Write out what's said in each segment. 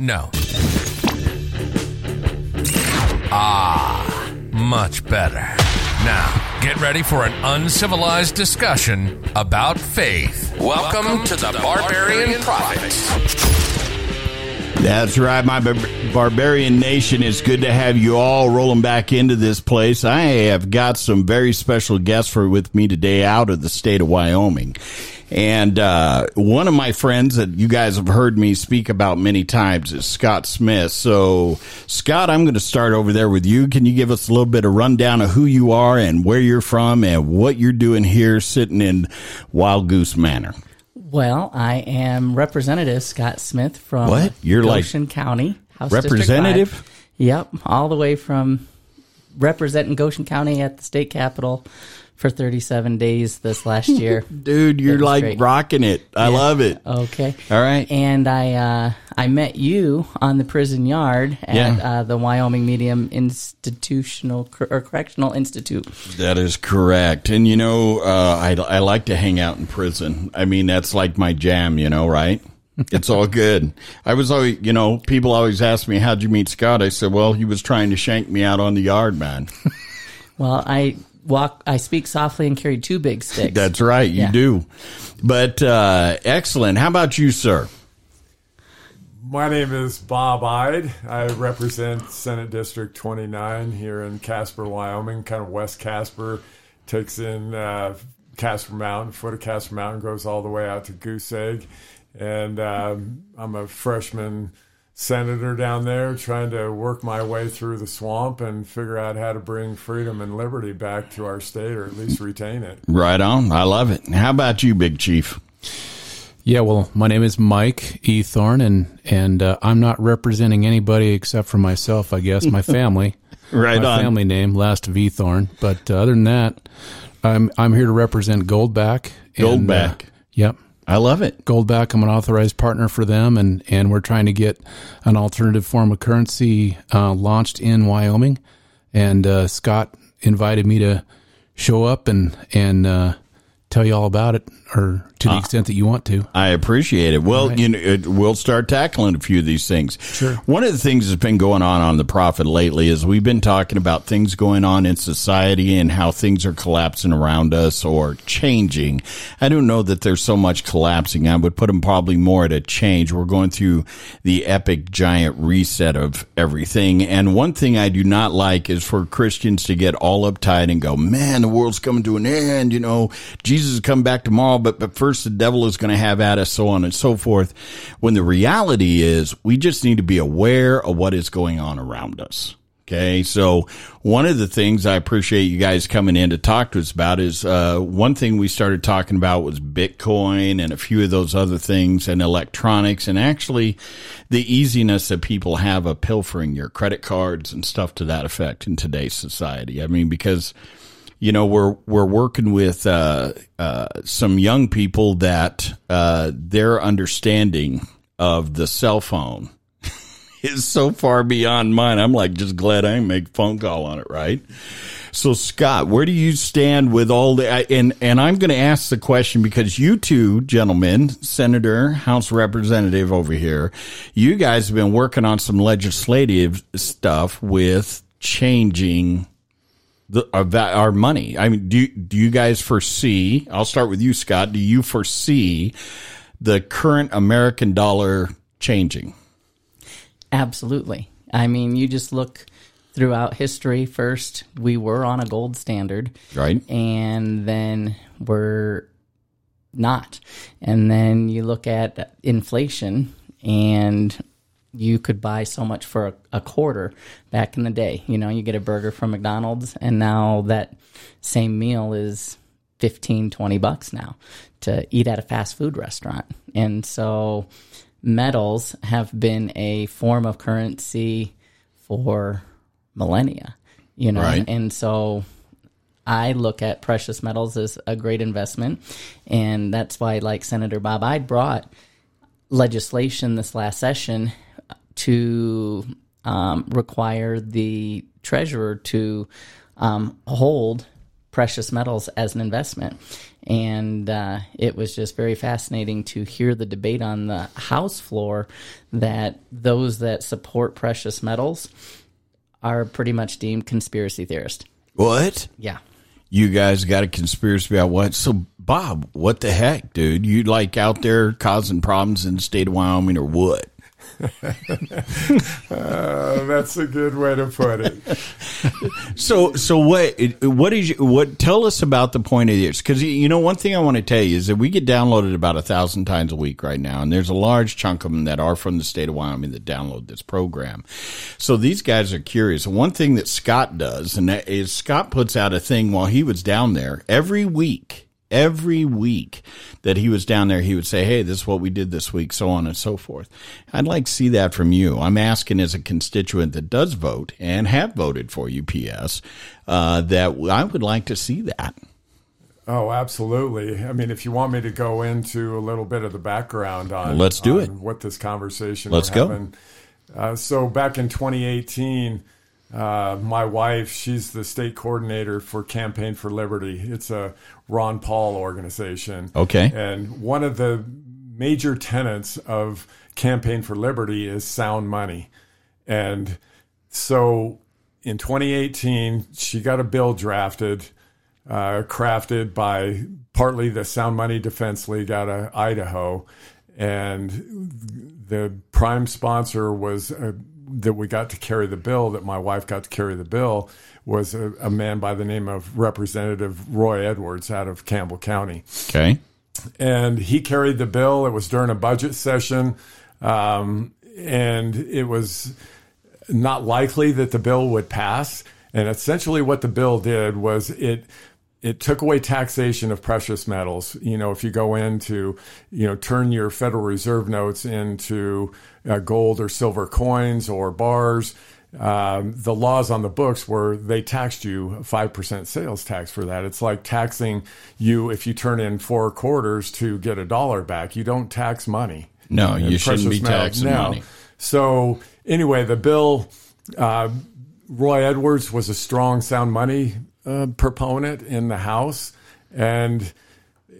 No. Ah, much better. Now, get ready for an uncivilized discussion about faith. Welcome, to, the, Barbarian, Prophets. That's right, my bar- barbarian nation. It's good to have you all rolling back into this place. I have got some very special guests for with me today out of the state of Wyoming. And uh, one of my friends that you guys have heard me speak about many times is Scott Smith. So, Scott, I'm going to start over there with you. Can you give us a little bit of rundown of who you are and where you're from and what you're doing here sitting in Wild Goose Manor? Well, I am Representative Scott Smith from What? You're like County. House representative? Yep, all the way from representing Goshen County at the state capitol for 37 days this last year. Dude, you're like great. rocking it. I love it. Okay. All right. And I uh, I met you on the prison yard at Yeah. uh, the Wyoming Medium Institutional or Correctional Institute. That is correct. And you know, uh, I, I like to hang out in prison. I mean, that's like my jam, you know, right? It's all good. I was always, you know, people always ask me, how'd you meet Scott? I said, well, he was trying to shank me out on the yard, man. Well, I walk, I speak softly and carry two big sticks. That's right. You Yeah. do. But, uh, excellent. How about you, sir? My name is Bob Ide. I represent Senate District 29 here in Casper, Wyoming, kind of West Casper. Takes in uh, Casper Mountain, foot of Casper Mountain, goes all the way out to Goose Egg. And um, I'm a freshman senator down there trying to work my way through the swamp and figure out how to bring freedom and liberty back to our state or at least retain it. Right on. I love it. How about you, Big Chief? Yeah, well, my name is Mike E. Thorne, and and uh, I'm not representing anybody except for myself, I guess, my family. Right my on. family name, last V. Thorne. But uh, other than that, I'm I'm here to represent Goldback. and, Goldback. uh, yep, I love it. Goldback. I'm an authorized partner for them, and and we're trying to get an alternative form of currency uh, launched in Wyoming. And uh, Scott invited me to show up and and uh, tell you all about it, or to the uh, extent that you want to. I appreciate it. Well, you know, it, we'll start tackling a few of these things. Sure. One of the things that's been going on on the Prophet lately is we've been talking about things going on in society and how things are collapsing around us or changing. I don't know that there's so much collapsing. I would put them probably more at a change. We're going through the epic giant reset of everything. And one thing I do not like is for Christians to get all uptight and go, man, the world's coming to an end. You know, Jesus is coming back tomorrow, but, but first the devil is going to have at us, so on and so forth. When the reality is we just need to be aware of what is going on around us. Okay. So one of the things I appreciate you guys coming in to talk to us about is, uh, one thing we started talking about was Bitcoin and a few of those other things and electronics and actually the easiness that people have of pilfering your credit cards and stuff to that effect in today's society. I mean, because you know we're we're working with uh, uh, some young people that uh, their understanding of the cell phone is so far beyond mine. I'm like just glad I make phone call on it, right? So Scott, where do you stand with all the and and I'm going to ask the question because you two gentlemen, Senator, House Representative over here, you guys have been working on some legislative stuff with changing the our, va- our money. I mean, do do you guys foresee? I'll start with you, Scott. Do you foresee the current American dollar changing? Absolutely. I mean, you just look throughout history. First, we were on a gold standard, Right. and then we're not. And then you look at inflation, and you could buy so much for a, a quarter back in the day. You know, you get a burger from McDonald's, and now that same meal is 15, 20 bucks now to eat at a fast food restaurant. And so metals have been a form of currency for millennia, you know, Right. and so I look at precious metals as a great investment. And that's why, like Senator Bob I brought legislation this last session to um, require the treasurer to um, hold precious metals as an investment. And uh, it was just very fascinating to hear the debate on the House floor that those that support precious metals are pretty much deemed conspiracy theorists. What? Yeah. You guys got a conspiracy about what? So, Bob, what the heck, dude? You like out there causing problems in the state of Wyoming or what? Uh, that's a good way to put it. So, so what? What is what? Tell us about the point of this, because you know one thing I want to tell you is that we get downloaded about a thousand times a week right now, and there's a large chunk of them that are from the state of Wyoming that download this program. So these guys are curious. One thing that Scott does, and that is Scott puts out a thing while he was down there every week every week that he was down there, he would say, Hey, this is what we did this week, so on and so forth. I'd like to see that from you. I'm asking as a constituent that does vote and have voted for UPS, uh, that I would like to see that. Oh, absolutely. I mean, if you want me to go into a little bit of the background on, Let's do on it. What this conversation Let's go. Uh, so back in 2018, uh, my wife, she's the state coordinator for Campaign for Liberty. It's a Ron Paul organization. Okay. And one of the major tenets of Campaign for Liberty is sound money. And so in 2018, she got a bill drafted, uh, crafted by partly the Sound Money Defense League out of Idaho. And the prime sponsor was uh, that we got to carry the bill, that my wife got to carry the bill, was a, a man by the name of Representative Roy Edwards out of Campbell County Okay. and he carried the bill. It was during a budget session, um, and it was not likely that the bill would pass. And essentially, what the bill did was it it took away taxation of precious metals. You know, if you go into, you know, turn your Federal Reserve notes into uh, gold or silver coins or bars. Um, the laws on the books were they taxed you 5% sales tax for that. It's like taxing you if you turn in four quarters to get a dollar back. You don't tax money. No, you shouldn't be taxing No. money. So anyway, the bill, uh, Roy Edwards was a strong sound money uh, proponent in the House, and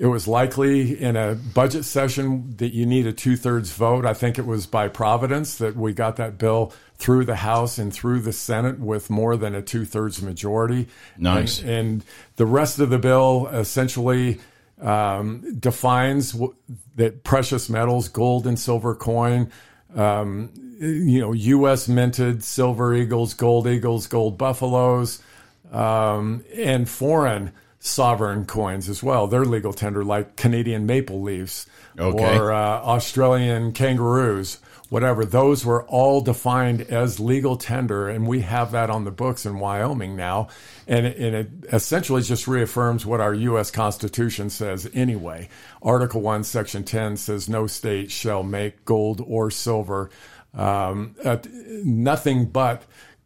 it was likely in a budget session that you need a two thirds vote. I think it was by providence that we got that bill through the House and through the Senate with more than a two thirds majority. Nice. And, and the rest of the bill essentially um, defines w- that precious metals, gold and silver coin, um, you know, U.S. minted silver eagles, gold eagles, gold buffaloes, um, and foreign sovereign coins as well. They're legal tender, like Canadian maple leaves Okay. or uh, Australian kangaroos, whatever. Those were all defined as legal tender, and we have that on the books in Wyoming now. And it, and it essentially just reaffirms what our U.S. Constitution says anyway. Article 1, Section 10 says no state shall make gold or silver, um, uh, nothing but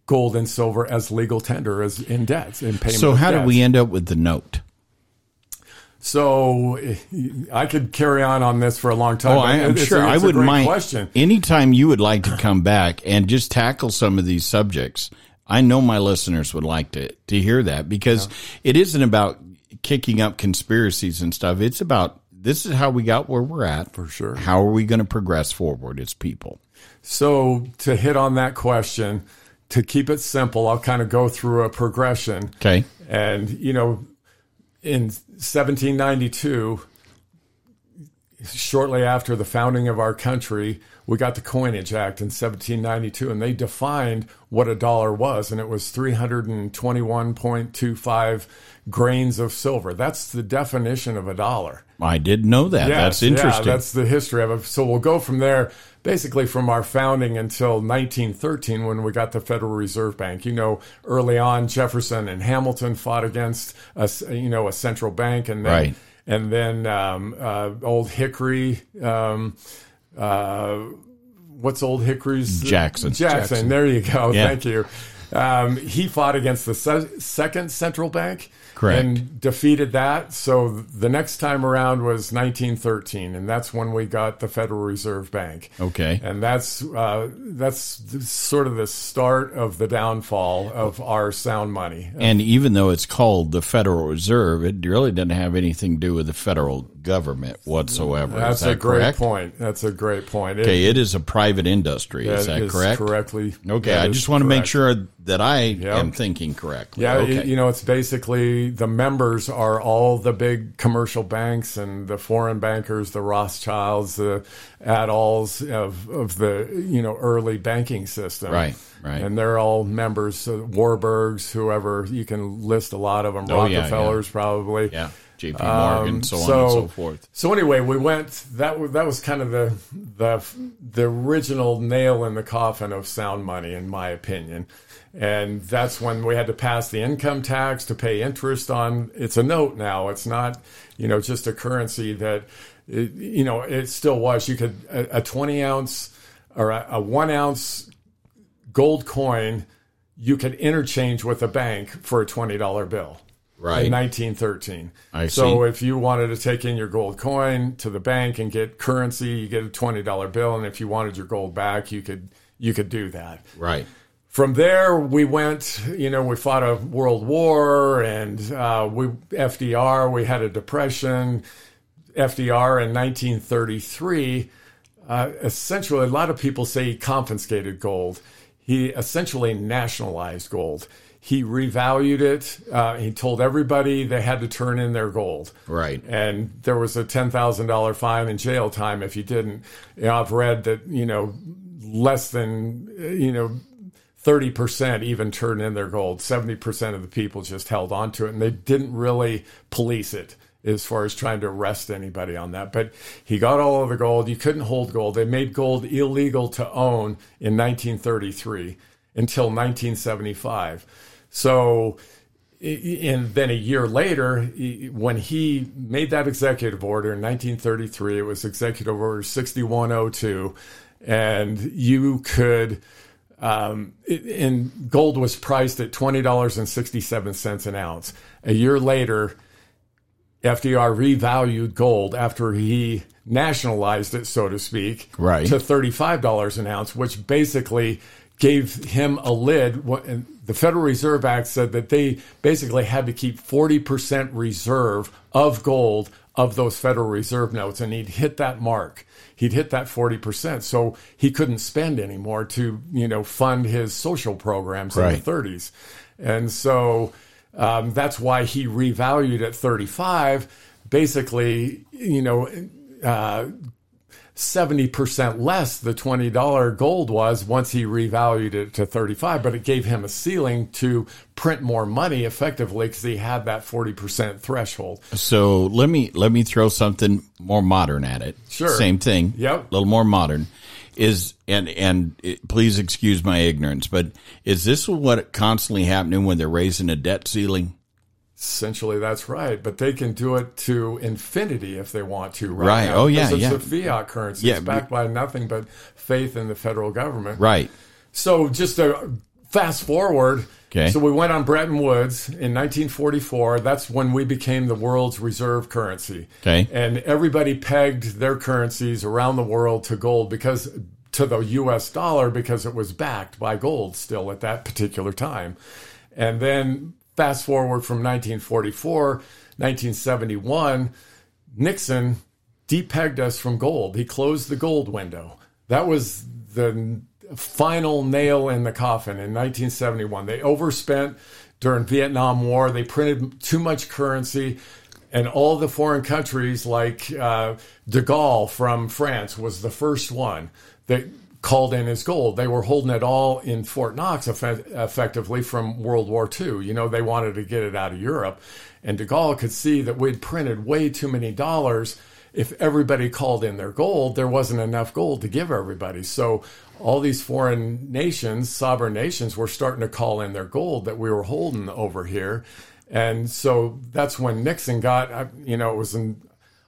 gold and silver as legal tender as in debts in payment. So how did we end up with the note? So eh, I could carry on on this for a long time. Oh, I, am sure. it's I a wouldn't mind. Question. Anytime you would like to come back and just tackle some of these subjects, I know my listeners would like to to hear that because it isn't about kicking up conspiracies and stuff. It's about this is how we got where we're at. For sure. How are we going to progress forward as people? So to hit on that question, to keep it simple, I'll kind of go through a progression. Okay. And you know, in 1792, shortly after the founding of our country, we got the Coinage Act in 1792, and they defined what a dollar was, and it was 321.25 grains of silver. That's the definition of a dollar. I didn't know that. Yes, That's interesting. Yeah, that's the history of it. So we'll go from there, basically from our founding until 1913 when we got the Federal Reserve Bank. You know, early on, Jefferson and Hamilton fought against a, you know, a central bank, and then, Right. and then um, uh, Old Hickory. Um, uh, what's Old Hickory's Jackson. Jackson. Jackson. There you go. Yeah. Thank you. Um, he fought against the se- second central bank, Correct. And defeated that. So the next time around was 1913, and that's when we got the Federal Reserve Bank. Okay. And that's uh, that's sort of the start of the downfall of our sound money. And even though it's called the Federal Reserve, it really doesn't have anything to do with the federal government whatsoever. That's that a great correct? point. That's a great point. It- Okay, it is a private industry. Is that is correct? Correctly. Okay, I just want to make correct. sure that I am thinking correctly. Yeah, okay. you, know, it's basically the members are all the big commercial banks and the foreign bankers, the Rothschilds, the Adults of, of the, you know, early banking system. Right, right. And they're all members, uh, Warburgs, whoever, you can list a lot of them, Oh, yeah, Rockefellers probably. yeah, J.P. Morgan, Um, so, on and so forth. So anyway, we went. That was that was kind of the the the original nail in the coffin of sound money, in my opinion. And that's when we had to pass the income tax to pay interest on. It's a note now. It's not, you know, just a currency that, it, you know, it still was. You could a, a twenty ounce or a, a one ounce gold coin you could interchange with a bank for a twenty dollar bill Right. in 1913. I so see. if you wanted to take in your gold coin to the bank and get currency, you get a twenty dollar bill, and if you wanted your gold back, you could you could do that. Right. From there, we went. You know, we fought a world war, and uh, we FDR. We had a depression. FDR in 1933. Uh, essentially, a lot of people say he confiscated gold. He essentially nationalized gold. He revalued it. Uh, he told everybody they had to turn in their gold. Right. And there was a ten thousand dollar fine and jail time if you didn't. You know, I've read that you know less than you know thirty percent even turned in their gold. Seventy percent of the people just held on to it, and they didn't really police it as far as trying to arrest anybody on that. But he got all of the gold. You couldn't hold gold. They made gold illegal to own in 1933 until 1975. So and then a year later, when he made that executive order in 1933, it was Executive Order 6102, and you could, um, and gold was priced at $20.67 an ounce. A year later, FDR revalued gold after he nationalized it, so to speak, Right. to $35 an ounce, which basically gave him a lid. And The Federal Reserve Act said that they basically had to keep 40% reserve of gold of those Federal Reserve notes, and he'd hit that mark. He'd hit that 40%. So he couldn't spend anymore to, you know, fund his social programs in the 30s. And so um, that's why he revalued at 35. Basically, you know, uh, 70% less the $20 gold was once he revalued it to 35 but it gave him a ceiling to print more money effectively because he had that 40% threshold So let me let me throw something more modern at it. Sure. Same thing. Yep. A little more modern. Is and and it, please excuse my ignorance, but is this what constantly happening when they're raising a debt ceiling? Essentially that's right but they can do it to infinity if they want to right, Right. now, Oh, yeah, it's yeah. a fiat currency Yeah, it's backed by nothing but faith in the federal government Right. So just to fast forward. Okay. So we went on Bretton Woods in 1944. That's when we became the world's reserve currency. Okay. And everybody pegged their currencies around the world to gold because to the US dollar because it was backed by gold still at that particular time. And then fast forward from 1944, 1971, Nixon depegged us from gold. He closed the gold window. That was the final nail in the coffin in 1971. They overspent during Vietnam War. They printed too much currency. And all the foreign countries, like uh, de Gaulle from France, was the first one that called in his gold. They were holding it all in Fort Knox effe- effectively from World War II. You know, they wanted to get it out of Europe. And de Gaulle could see that we'd printed way too many dollars. If everybody called in their gold, there wasn't enough gold to give everybody. So all these foreign nations, sovereign nations, were starting to call in their gold that we were holding over here. And so that's when Nixon got, uh, you know, it was in,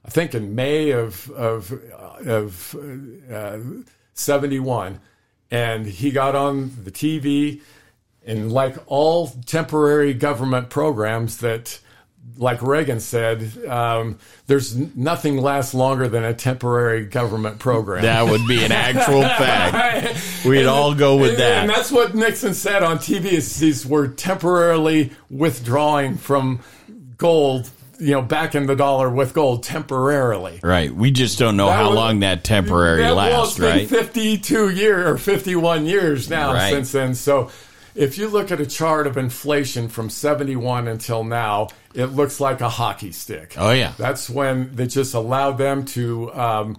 I think in May of, of, of uh, 71. And he got on the TV and like all temporary government programs that like Reagan said, um, there's nothing lasts longer than a temporary government program. That would be an actual fact. We'd all go with And- that. And that's what Nixon said on TV is these were temporarily withdrawing from gold, you know, back in the dollar with gold temporarily. Right. We just don't know That how was- long that temporary well, lasts, been right? 52 years or 51 years now Right. since then. So if you look at a chart of inflation from 71 until now, it looks like a hockey stick. Oh, yeah. That's when they just allowed them to um,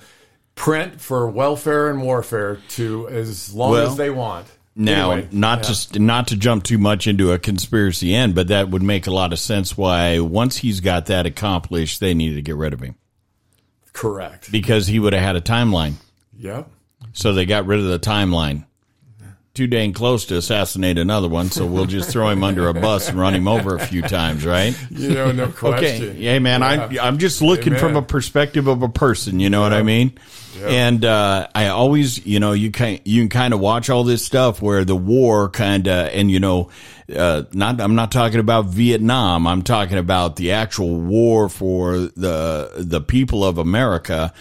print for welfare and warfare to as long Well, as they want. Now, Anyway, not yeah. to not to jump too much into a conspiracy end, but that would make a lot of sense. Why once he's got that accomplished, they needed to get rid of him correct. because he would have had a timeline. Yep. So they got rid of the timeline. Too dang close to assassinate another one, so we'll just throw him under a bus and run him over a few times, right? You know, no question. Okay. Yeah, man. I I'm just looking Amen. from a perspective of a person. You know what I mean? And uh, I always, you know, you can you can kind of watch all this stuff where the war kind of, and you know, uh, not I'm not talking about Vietnam. I'm talking about the actual war for the the people of America.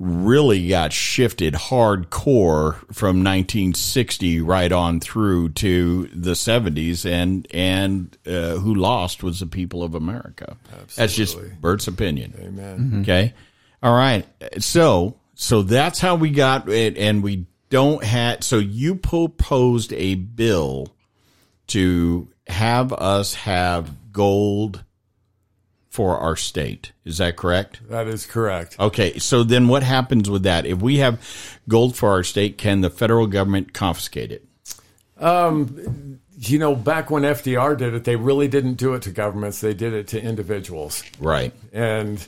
Really got shifted hardcore from 1960 right on through to the 70s, and and uh, who lost was the people of America. That's just Bert's opinion. Amen. Okay. All right. So, so that's how we got it. And we don't have, so you proposed a bill to have us have gold for our state. Is that correct? That is correct. Okay. So then what happens with that? If we have gold for our state, can the federal government confiscate it? Um, you know, back when FDR did it, they really didn't do it to governments, they did it to individuals. Right. and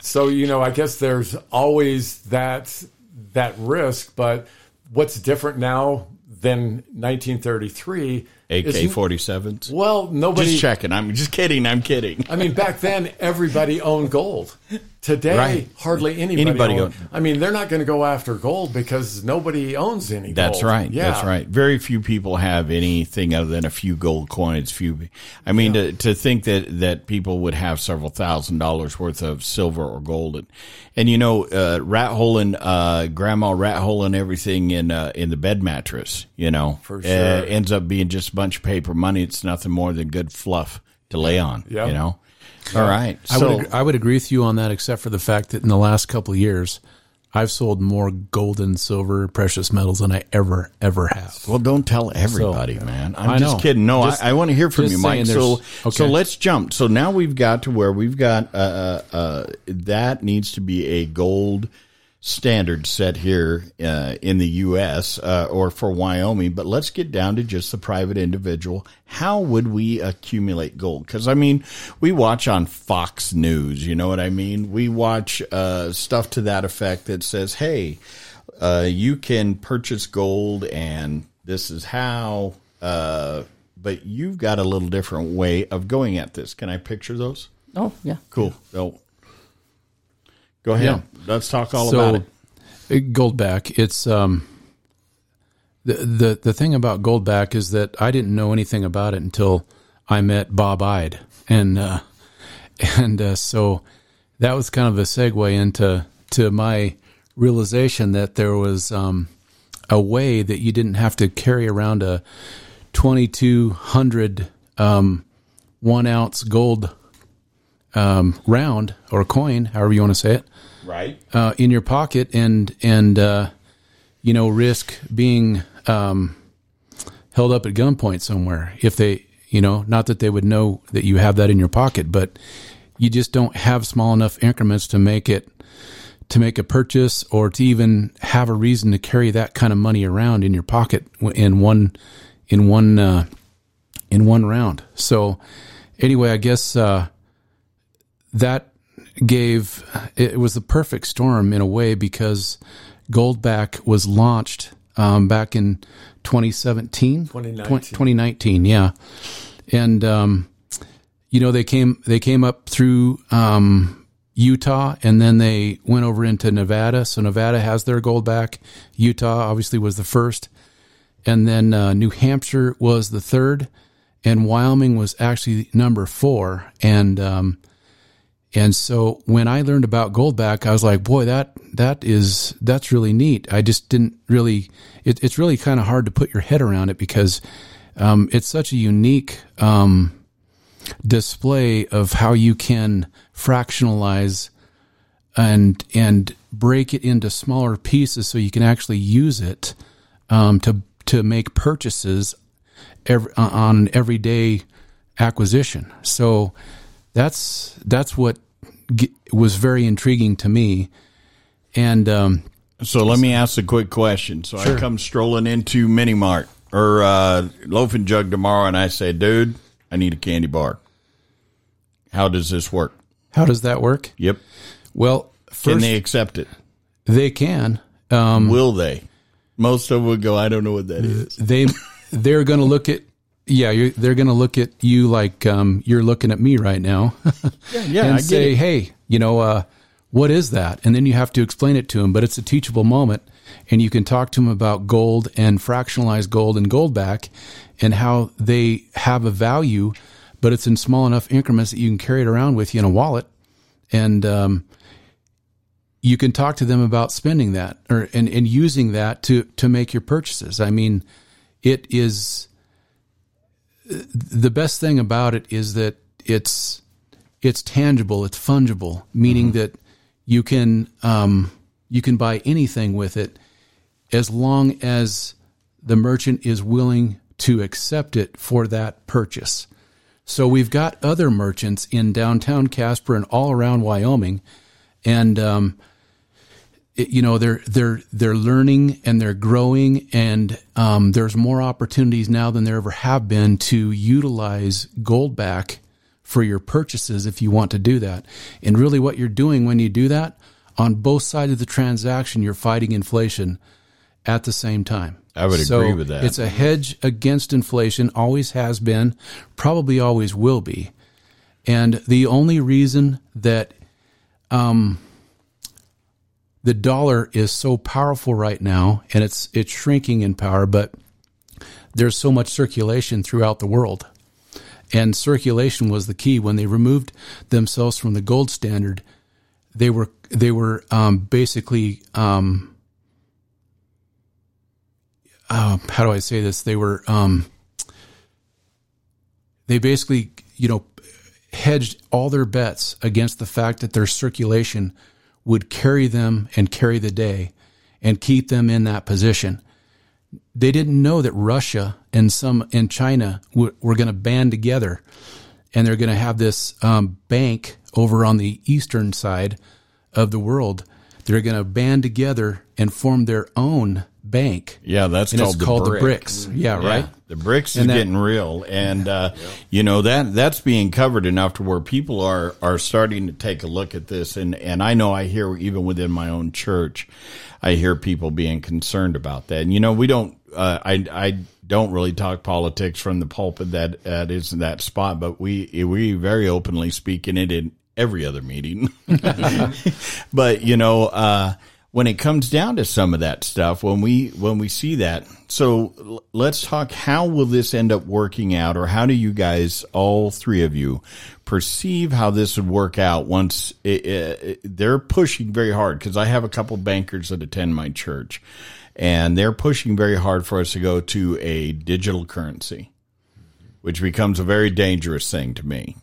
so you know i guess there's always that that risk but what's different now than 1933 AK is- 47s. well nobody Just checking. I'm just kidding. I'm kidding. i mean back then everybody owned gold today Right. hardly anybody, Anybody own- own- i mean they're not going to go after gold because nobody owns any That's gold. right. yeah That's right. Very few people have anything other than a few gold coins. Few. I mean, to, to think that that people would have several thousand dollars worth of silver or gold, and, and you know, uh, rat holing, uh, grandma rat holing everything in uh, in the bed mattress. You know, For uh, sure. ends up being just bunch of paper money. It's nothing more than good fluff to lay on. Yeah. You know. All right. I So would ag- I would agree with you on that, except for the fact that in the last couple of years, I've sold more gold and silver, precious metals than I ever ever have. Well, don't tell everybody, man. I'm I just know. kidding. No, Just- I, I want to hear from you, Mike. So, there's- so let's jump. So now we've got to where we've got uh, uh, uh, that needs to be a gold standard set here uh, in the U.S. Uh, or for Wyoming. But let's get down to just the private individual. How would we accumulate gold? Because I mean, we watch on Fox News. You know what I mean? We watch uh, stuff to that effect that says, "Hey." uh, you can purchase gold and this is how uh, but you've got a little different way of going at this can i picture those Oh, yeah. cool so go ahead Yeah. let's talk all so, about it Goldback, it's um, the the the thing about Goldback is that I didn't know anything about it until I met Bob Ide, and uh, and uh, so that was kind of a segue into to my realization that there was um, a way that you didn't have to carry around a twenty two hundred um, one ounce gold um, round or coin, however you want to say it right. uh, in your pocket and and uh, you know risk being um, held up at gunpoint somewhere. If they you know not that they would know that you have that in your pocket but you just don't have small enough increments to make it to make a purchase or to even have a reason to carry that kind of money around in your pocket in one in one uh, in one round. So anyway i guess uh, that gave it was the perfect storm in a way because Goldback was launched um, back in 2017, 2019. 2019, yeah, and um, you know they came they came up through um, Utah and then they went over into Nevada. So Nevada has their Goldback. Utah obviously was the first, and then uh, New Hampshire was the third, and Wyoming was actually number four. And um, and so when I learned about Goldback, I was like, boy, that that is that's really neat. I just didn't really. It, it's really kind of hard to put your head around it because um, it's such a unique um, display of how you can fractionalize and and break it into smaller pieces so you can actually use it um, to to make purchases every, on everyday acquisition. So that's that's what was very intriguing to me. And um, so let me ask a quick question. So sure. I come strolling into Mini Mart or uh, Loaf and Jug tomorrow, and I say, "Dude, I need a candy bar." How does this work? How does that work? Yep. Well, first, can they accept it? They can. Um, Will they? Most of them would go, "I don't know what that is." They they're going to look at yeah, they're going to look at you like um, you're looking at me right now, yeah, yeah, and say, "Hey, you know, uh, what is that?" And then you have to explain it to them. But it's a teachable moment, and you can talk to them about gold and fractionalized gold and Goldback, and how they have a value, but it's in small enough increments that you can carry it around with you in a wallet, and um, you can talk to them about spending that or and, and using that to to make your purchases. I mean, it is the best thing about it is that it's it's tangible, it's fungible, meaning mm-hmm. that you can um, you can buy anything with it as long as the merchant is willing to accept it for that purchase. So we've got other merchants in downtown Casper and all around Wyoming, and um, you know they're they're they're learning and they're growing and um, there's more opportunities now than there ever have been to utilize Goldback for your purchases if you want to do that. And really what you're doing when you do that on both sides of the transaction you're fighting inflation at the same time. I would so agree with that. it's a hedge against inflation always has been probably always will be. And the only reason that um, the dollar is so powerful right now and it's it's shrinking in power but there's so much circulation throughout the world. And circulation was the key. When they removed themselves from the gold standard they were they were um, basically um, uh, how do I say this? They were um, they basically you know hedged all their bets against the fact that their circulation would carry them and carry the day and keep them in that position. They didn't know that Russia and some and China were, were going to band together, and they're going to have this um, bank over on the eastern side of the world. They're going to band together and form their own bank. Yeah, that's and called, it's the called brick. the BRICS. Yeah, yeah, right. The BRICS is that, getting real, and uh, yeah. you know that that's being covered enough to where people are are starting to take a look at this, and and I know I hear even within my own church, I hear people being concerned about that. And you know, we don't. Uh, I I don't really talk politics from the pulpit. That that is that spot, but we we very openly speak in it in every other meeting. but you know. uh when it comes down to some of that stuff, when we when we see that, so let's talk. How will this end up working out, or how do you guys, all three of you, perceive how this would work out once it, it, they're pushing very hard? Because I have a couple bankers that attend my church, and they're pushing very hard for us to go to a digital currency, which becomes a very dangerous thing to me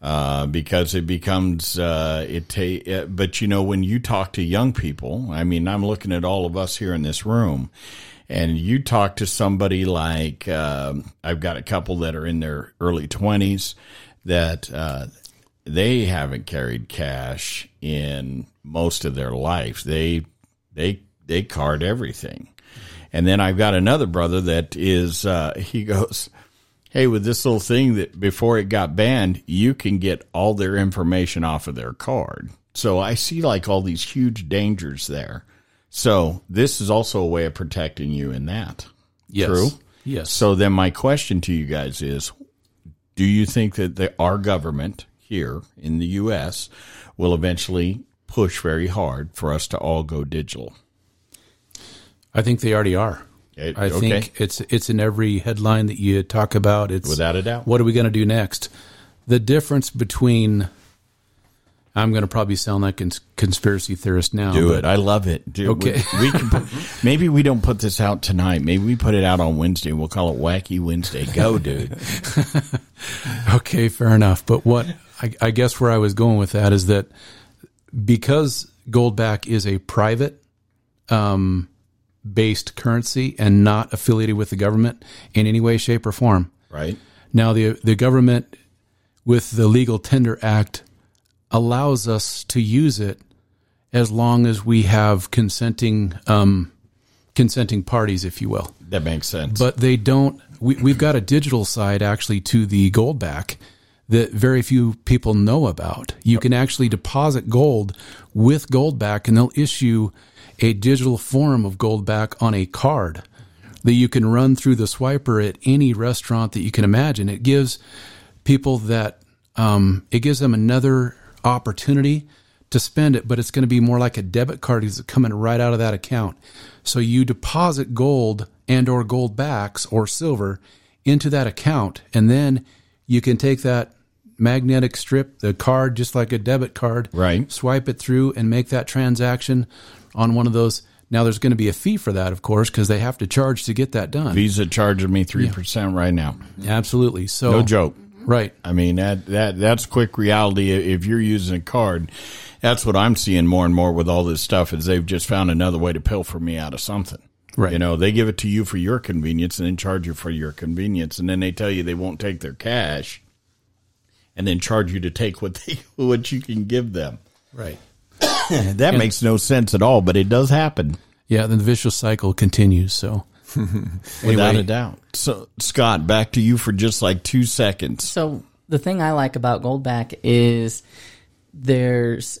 uh, because it becomes uh, it, ta- it. But you know, when you talk to young people, I mean, I'm looking at all of us here in this room, and you talk to somebody like um, I've got a couple that are in their early 20s that uh, they haven't carried cash in most of their life. They they they card everything. And then I've got another brother that is, uh, he goes, hey, with this little thing that before it got banned, you can get all their information off of their card. So I see like all these huge dangers there. So this is also a way of protecting you in that. Yes. True? Yes. So then my question to you guys is do you think that the, our government here in the US will eventually push very hard for us to all go digital? I think they already are. Okay, I okay. think it's it's in every headline that you talk about. It's Without a doubt. What are we going to do next? The difference between I'm going to probably sound like a conspiracy theorist now. Do but it. I love it. Do Okay. We, we can put, maybe we don't put this out tonight. Maybe we put it out on Wednesday. We'll call it Wacky Wednesday. Go, dude. Okay, fair enough. But what I, I guess where I was going with that is that because Goldback is a private um, based currency and not affiliated with the government in any way, shape, or form. Right? Now, the the government with the Legal Tender Act allows us to use it as long as we have consenting um, consenting parties, if you will. That makes sense. But they don't. We, we've got a digital side actually to the Goldback that very few people know about. You can actually deposit gold with Goldback, and they'll issue a digital form of Goldback on a card that you can run through the swiper at any restaurant that you can imagine. It gives people that um, it gives them another opportunity to spend it, but it's going to be more like a debit card is coming right out of that account. So you deposit gold and or gold backs or silver into that account, and then you can take that magnetic strip, the card, just like a debit card, Right. Swipe it through and make that transaction on one of those. Now there's going to be a fee for that, of course, because they have to charge to get that done. Visa charges me 3% right now. Absolutely. So No joke. Right. I mean that that that's quick reality. If you're using a card, that's what I'm seeing more and more with all this stuff. Is they've just found another way to pilfer me out of something. Right. You know, they give it to you for your convenience and then charge you for your convenience, and then they tell you they won't take their cash, and then charge you to take what they what you can give them. Right. That makes no sense at all, but it does happen Yeah. Then the vicious cycle continues. So without a doubt. So, Scott, back to you for just like two seconds. So the thing I like about Goldback is there's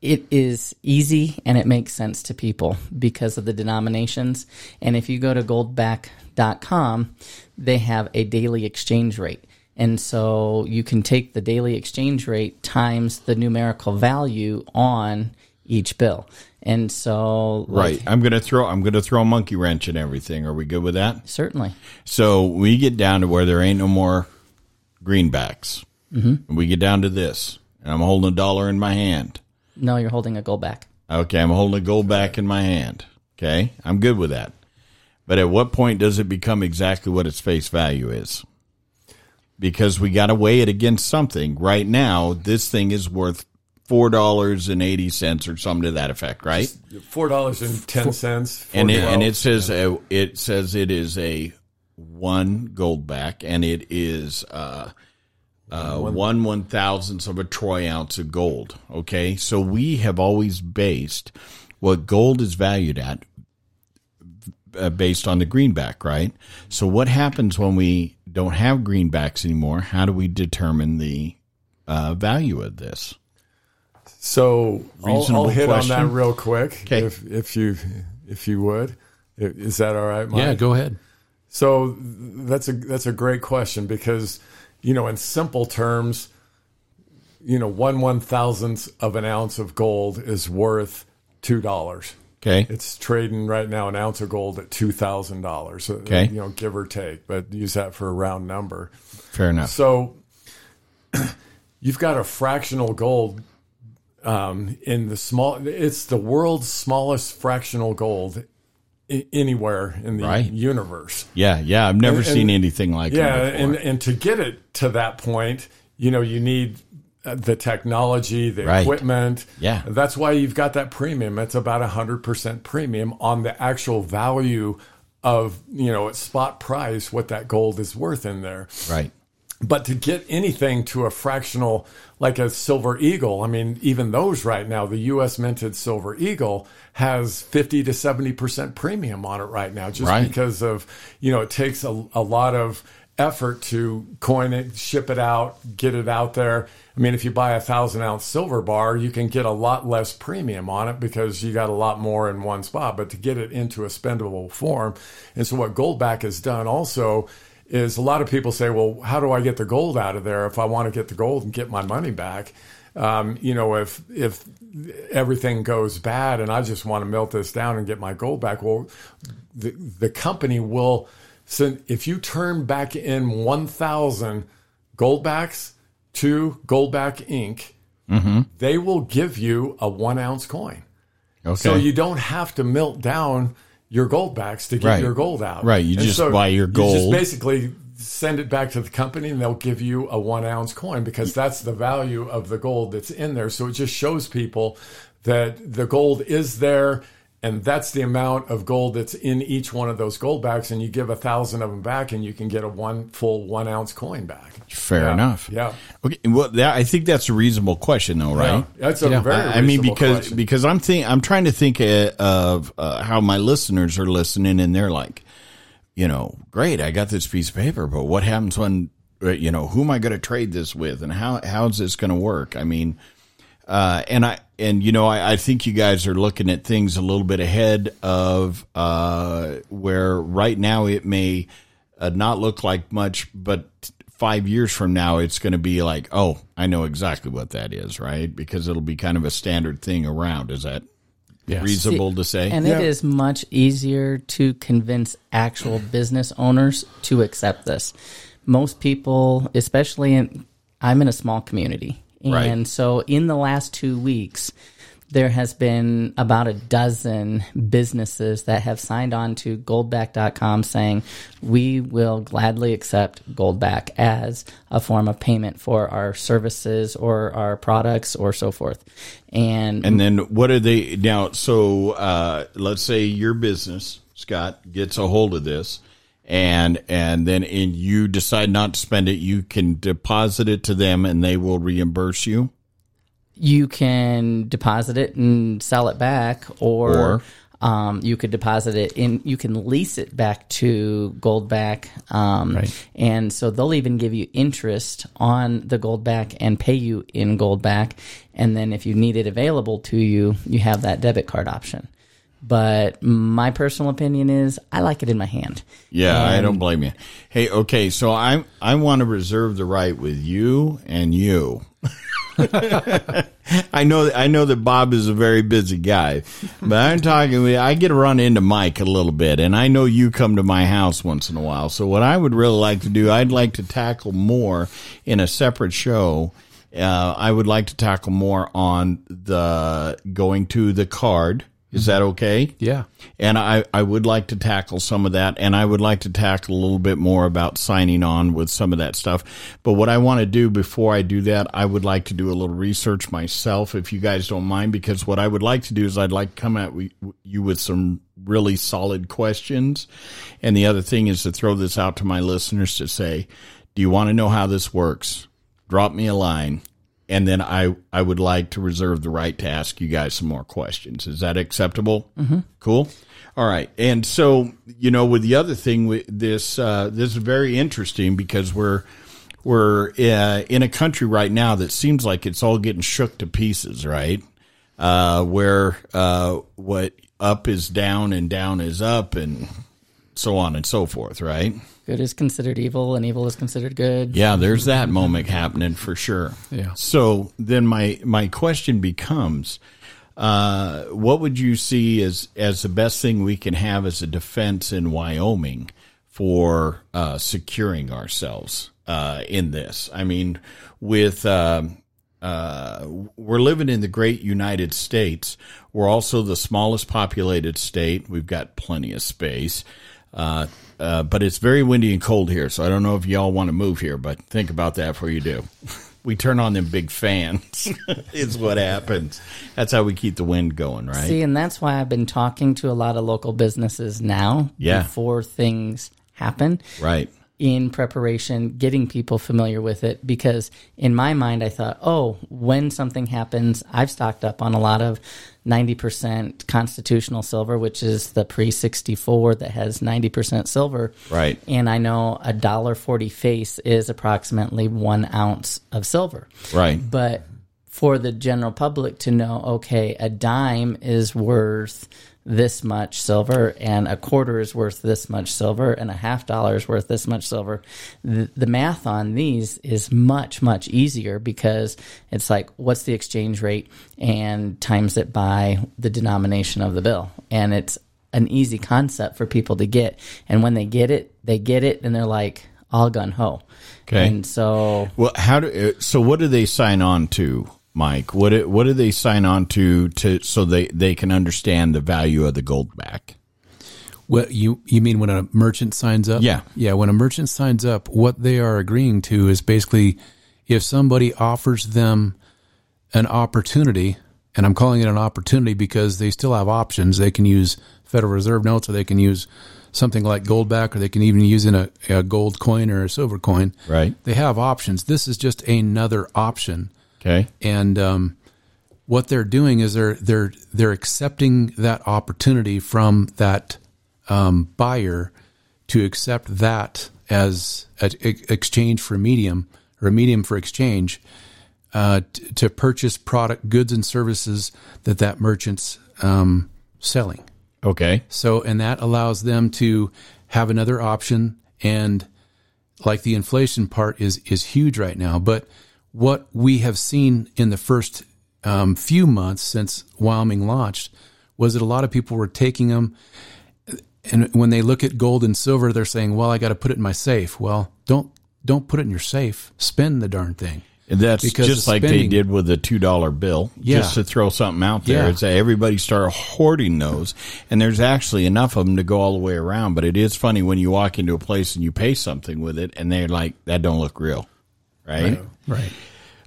it is easy and it makes sense to people because of the denominations. And if you go to goldback.com, they have a daily exchange rate. And so you can take the daily exchange rate times the numerical value on each bill. And so like, Right. I'm gonna throw I'm gonna throw a monkey wrench in everything. Are we good with that? certainly. So we get down to where there ain't no more greenbacks. Mm-hmm. We get down to this, and I'm holding a dollar in my hand. No, you're holding a gold back. Okay, I'm holding a gold back in my hand. Okay, I'm good with that. But at what point does it become exactly what its face value is? Because we got to weigh it against something. Right now, this thing is worth four dollars and eighty cents or something to that effect, right? Four dollars and ten cents. and it, and it says uh, it says it is a one gold back, and it is uh, uh, one one thousandth of a troy ounce of gold. Okay, so we have always based what gold is valued at uh, based on the greenback, right? So what happens when we don't have greenbacks anymore? How do we determine the uh, value of this? So I'll, I'll Reasonable hit on that real quick, Okay. if if you if you would. Is that all right, Mike? yeah, go ahead. So that's a that's a great question because you know in simple terms, you know one one thousandth of an ounce of gold is worth two dollars. Okay, It's trading right now an ounce of gold at two thousand dollars. Okay. you know give or take, but use that for a round number. fair enough. So you've got a fractional gold um, in the small. It's the world's smallest fractional gold I- anywhere in the Right. universe. Yeah, yeah, I've never And- seen and- anything like Yeah, it. before. and and to get it to that point, you know, you need uh, the technology, the Right. equipment. Yeah. that's why you've got that premium. It's about a hundred percent premium on the actual value of you know at spot price what that gold is worth in there. right. But to get anything to a fractional, like a silver eagle, I mean, even those right now, the U.S. minted silver eagle has 50 to 70% premium on it right now, just Right. because of, you know, it takes a, a lot of effort to coin it, ship it out, get it out there. I mean, if you buy a thousand ounce silver bar, you can get a lot less premium on it because you got a lot more in one spot. But to get it into a spendable form, and so what Goldback has done also is a lot of people say, well, how do I get the gold out of there if I want to get the gold and get my money back? Um, you know, if if everything goes bad and I just want to melt this down and get my gold back, well, the, the company will send, if you turn back in 1,000 Goldbacks to Goldback Inc., mm-hmm. they will give you a one ounce coin. Okay. So you don't have to melt down your Goldbacks to get Right. your gold out. Right. You just buy your You gold. just basically send it back to the company and they'll give you a one ounce coin because that's the value of the gold that's in there. So it just shows people that the gold is there and that's the amount of gold that's in each one of those gold backs and you give a thousand of them back and you can get a one full one ounce coin back. Fair Yeah. enough. Yeah. Okay. Well, that, I think that's a reasonable question, though, right? Yeah. That's a very I I mean, because question. because I'm think I'm trying to think uh, of uh, how my listeners are listening, and they're like, you know, great, I got this piece of paper, but what happens when, uh, you know, who am I going to trade this with, and how how's this going to work? I mean, uh, and I and you know, I, I think you guys are looking at things a little bit ahead of uh, where right now it may uh, not look like much, but five years from now it's going to be like, oh, I know exactly what that is, right? Because it'll be kind of a standard thing around. Is that Yes. reasonable to say? And Yeah. it is much easier to convince actual business owners to accept this. Most people, especially in, I'm in a small community. And Right. so in the last two weeks, there has been about a dozen businesses that have signed on to goldback.com saying we will gladly accept goldback as a form of payment for our services or our products or so forth. And, And then what are they now? So uh, let's say your business, Scott, gets a hold of this, and and then and you decide not to spend it. You can deposit it to them, and they will reimburse you. you can deposit it and sell it back, or, Or- um, you could deposit it in. You can lease it back to Goldback, um, Right. and so they'll even give you interest on the Goldback and pay you in Goldback. And then if you need it available to you, you have that debit card option. But my personal opinion is I like it in my hand. Yeah, I don't blame you. Hey, okay, so I I want to reserve the right with you and you. I know I know that Bob is a very busy guy, but I'm talking. with- I get run into Mike a little bit, and I know you come to my house once in a while. So what I would really like to do, I'd like to tackle more in a separate show. Uh, I would like to tackle more on the going to the card. Is that okay? Yeah. And I, I would like to tackle some of that, and I would like to tackle a little bit more about signing on with some of that stuff. But what I want to do before I do that, I would like to do a little research myself, if you guys don't mind, because what I would like to do is I'd like to come at we- you with some really solid questions. And the other thing is to throw this out to my listeners to say, do you want to know how this works? Drop me a line and then I I would like to reserve the right to ask you guys some more questions. Is that acceptable? Mm-hmm. Cool. All right. And so you know, with the other thing, with this uh, this is very interesting because we're we're uh, in a country right now that seems like it's all getting shook to pieces, right? Uh, where uh, what up is down and down is up, and so on and so forth, right? Good is considered evil, and evil is considered good. Yeah, there's that moment happening for sure. Yeah. So then my my question becomes, uh, what would you see as as the best thing we can have as a defense in Wyoming for uh, securing ourselves uh, in this? I mean, with um, uh, we're living in the great United States. We're also the smallest populated state. We've got plenty of space. Uh, but it's very windy and cold here, so I don't know if y'all want to move here, but think about that before you do. We turn on them big fans, is what happens. That's how we keep the wind going, right? See, and that's why I've been talking to a lot of local businesses now Yeah. before things happen right. In preparation, getting people familiar with it. Because in my mind, I thought, oh, when something happens, I've stocked up on a lot of 90% constitutional silver, which is the pre 64 that has 90% silver. Right. And I know a dollar forty face is approximately one ounce of silver. Right. But for the general public to know, okay, a dime is worth this much silver and a quarter is worth this much silver and a half dollar is worth this much silver. The, the math on these is much, much easier because it's like, what's the exchange rate and times it by the denomination of the bill. And it's an easy concept for people to get. And when they get it, they get it and they're like all gun ho. Okay. And so Well, how do so? What do they sign on to, Mike? What do, what do they sign on to to so they they can understand the value of the gold back? What you you mean when a merchant signs up? Yeah. yeah. When a merchant signs up, what they are agreeing to is basically if somebody offers them an opportunity, and I'm calling it an opportunity because they still have options. They can use Federal Reserve notes, or they can use something like gold back, or they can even use in a, a gold coin or a silver coin. Right. They have options. This is just another option Okay. and um, what they're doing is they're they're they're accepting that opportunity from that um, buyer to accept that as an exchange for medium or a medium for exchange uh, t- to purchase product goods and services that that merchant's um, selling. Okay. So, and that allows them to have another option. And like the inflation part is, is huge right now. But what we have seen in the first um, few months since Wyoming launched was that a lot of people were taking them. And when they look at gold and silver, they're saying, well, I got to put it in my safe. Well, don't, don't put it in your safe. Spend the darn thing. And That's Because just like they did with the two dollar bill. Yeah. Just to throw something out there. Yeah. It's that everybody started hoarding those, and there's actually enough of them to go all the way around. But it is funny when you walk into a place and you pay something with it, and they're like, "That don't look real," right? Right.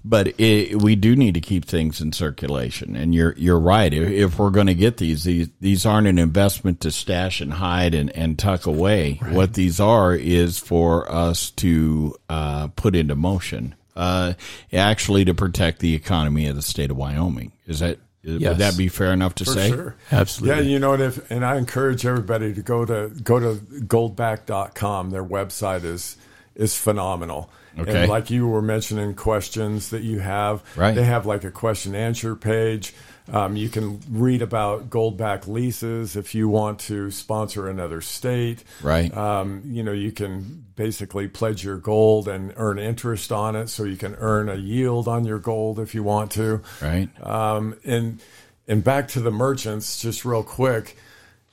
But it, we do need to keep things in circulation, and you're you're right. If, if we're going to get these, these these aren't an investment to stash and hide and, and tuck away. What these are is for us to uh, put into motion, uh, actually to protect the economy of the state of Wyoming. Is that Yes. would that be fair enough to For say? sure. Absolutely. Yeah, you know, and if and I encourage everybody to go to go to goldback.com. Their website is is phenomenal. Okay. And like you were mentioning questions that you have. Right. They have like a question answer page. Um, you can read about goldback leases if you want to sponsor another state. Right. Um, you know, you can basically pledge your gold and earn interest on it, so you can earn a yield on your gold if you want to. Right. Um, and and back to the merchants, just real quick.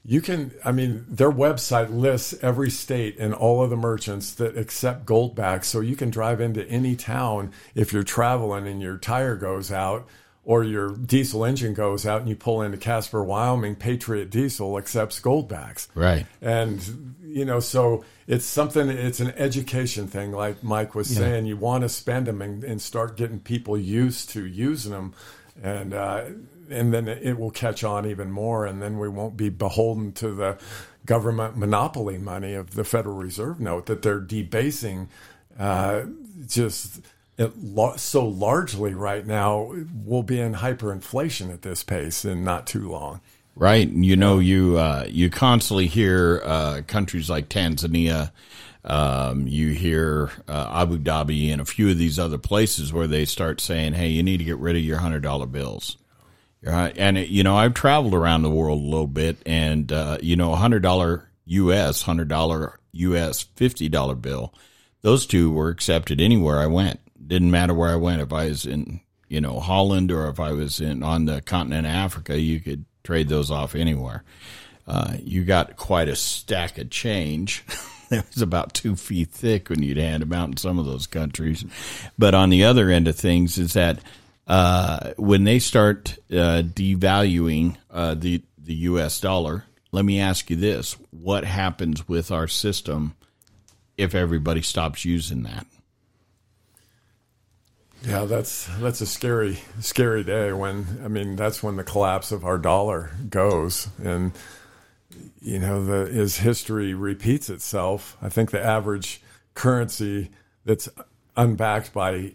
You can, I mean, their website lists every state and all of the merchants that accept goldback. So you can drive into any town if you're traveling and your tire goes out or your diesel engine goes out and you pull into Casper, Wyoming, Patriot Diesel accepts goldbacks. Right. And, you know, so it's something, it's an education thing, like Mike was saying. You want to spend them and, and start getting people used to using them. And, uh, and then it will catch on even more. And then we won't be beholden to the government monopoly money of the Federal Reserve note that they're debasing uh, just lo- so largely right now. We'll be in hyperinflation at this pace in not too long. Right. And you know, you uh, you constantly hear uh, countries like Tanzania. Um, you hear uh, Abu Dhabi and a few of these other places where they start saying, "Hey, you need to get rid of your hundred dollar bills." Right. And it, you know, I've traveled around the world a little bit, and uh, you know, a hundred dollar U.S., hundred dollar U.S., fifty dollar bill. Those two were accepted anywhere I went. Didn't matter where I went. If I was in, you know, Holland or if I was in on the continent of Africa, you could trade those off anywhere. Uh, you got quite a stack of change. it was about two feet thick when you'd hand them out in some of those countries. But on the other end of things is that uh, when they start uh, devaluing uh, the the U.S. dollar, let me ask you this: What happens with our system if everybody stops using that? Yeah, that's that's a scary scary day when I mean that's when the collapse of our dollar goes and you know the as history repeats itself I think the average currency that's unbacked by